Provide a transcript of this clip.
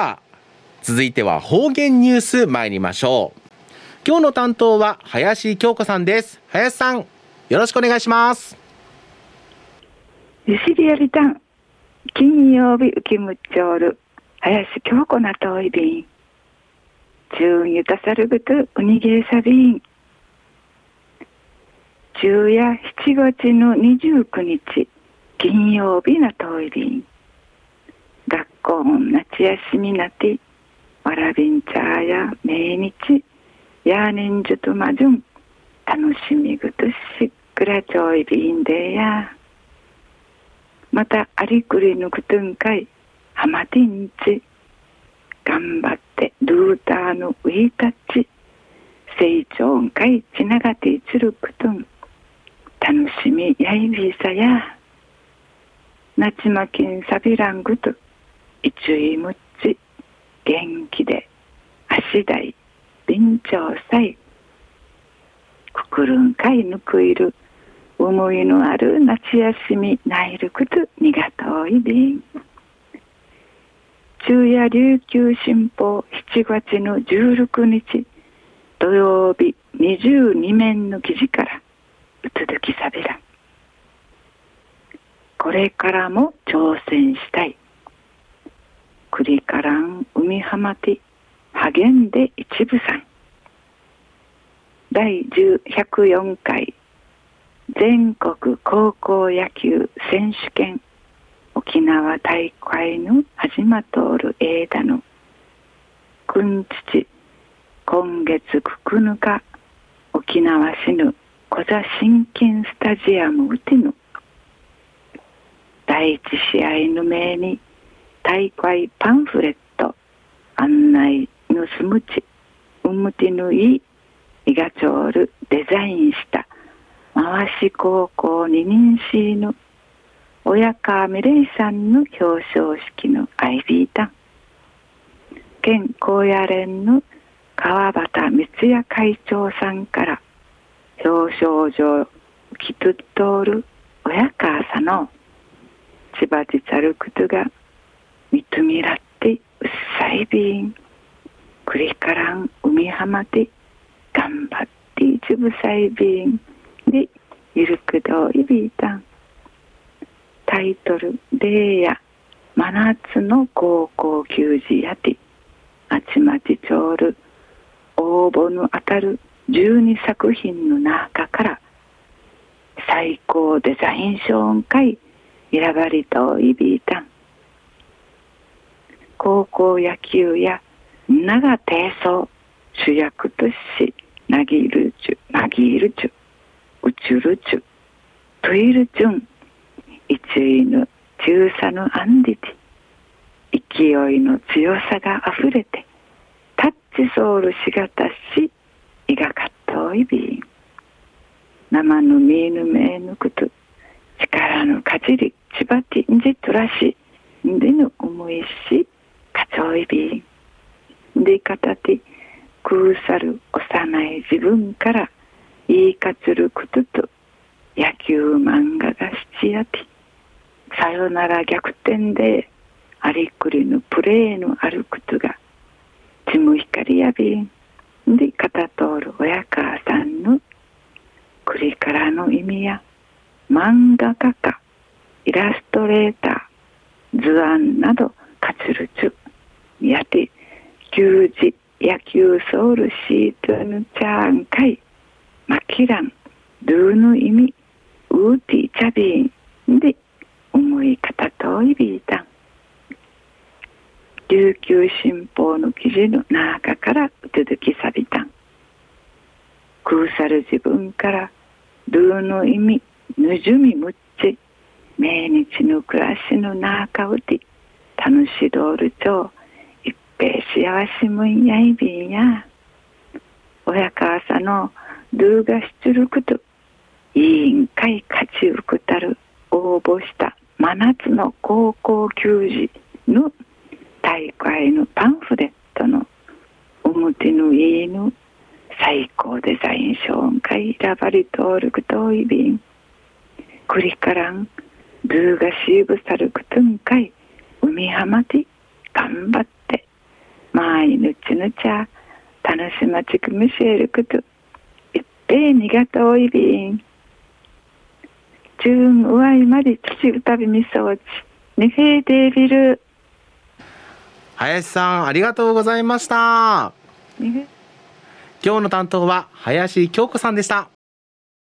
は続いては方言ニュース参りましょう。今日の担当は林京子さんです。林さんよろしくお願いします。ゆしりやりたん金曜日浮きむっちょる林京子なといびん中ゆたさるぐとうにげさびん昼夜7月の29日金曜日なといびん学校夏休みなてわらびんちゃや命日やねんじゅとまじゅん楽しみぐとしっくらちょいびんでや。またありくりぬくとんかいはまてんち頑張ってルーターのウィータッチ成長んかいちながていつるくとん。楽しみやいびさや。なちまきんさびらんぐといついむっち元気で足台便長さいくくるんかいぬくいる思いのある夏休みないるくとにがといびん昼夜琉球新報7月の16日土曜日22面の記事からうつづきさびらこれからも挑戦したい。栗からん海浜て励んで一部さん。第104回全国高校野球選手権沖縄大会の始まっとる枝の。くんちち今月9日沖縄市の小座新金スタジアムうての。第一試合の名に大会パンフレット案内のすむちうむてぬいいがちょるデザインした回し高校二人しの親川美玲さんの表彰式のアイビータン。県高野連の川端光也会長さんから表彰状きとっとる親川さの千葉じちゃるくとが認めらってうっさいびんくりからん海浜で頑張って一部さいびんでゆるくどういびいたんタイトル「レイヤ真夏の高校球児やて。あちまちちょうる応募の当たる12作品の中から最高デザイン賞会選ばれといびいたん高校野球や長低層主役としなぎるちゅなぎるちゅうちゅるちゅといるちゅん一位の中さのアンディティ勢いの強さがあふれてタッチソウルしがたしいがかっといびん。生のみぬめぬくと力のかじりちばてんじとらしんでぬ思いしかちょいびんでかたてくうさる幼い自分から言いかつることと野球漫画が七やてさよなら逆転でありくりのプレーのあることがちむ光やびんで片通る親母さんのくりからの意味や漫画家かイラストレーター図案などかつるちゅやて球児野球ソウルシートヌチャーンカイマキランドゥーの意味ウーティチャビンで思い方といびいた琉球新報の記事の中から続きさびたん。空さる自分からドゥーの意味ぬじゅみむっち。命日の暮らしの中うて楽しどおるちょう一平幸しむんやいびんや。親母さのドゥーがしちゅること委員会勝ちうくたる応募した真夏の高校球児の大会のパンフレットの表の家の最高デザイン賞会選ばれとおるくといびん。くりからんルーがシーブさるくとんかい海浜で頑張って毎日の茶楽しまちくむしえること。いっぺんにがとおいびんじゅんうわいまで父うたびみそうち。ねへいでびる林さん、ありがとうございました。ね今日の担当は林京子さんでした。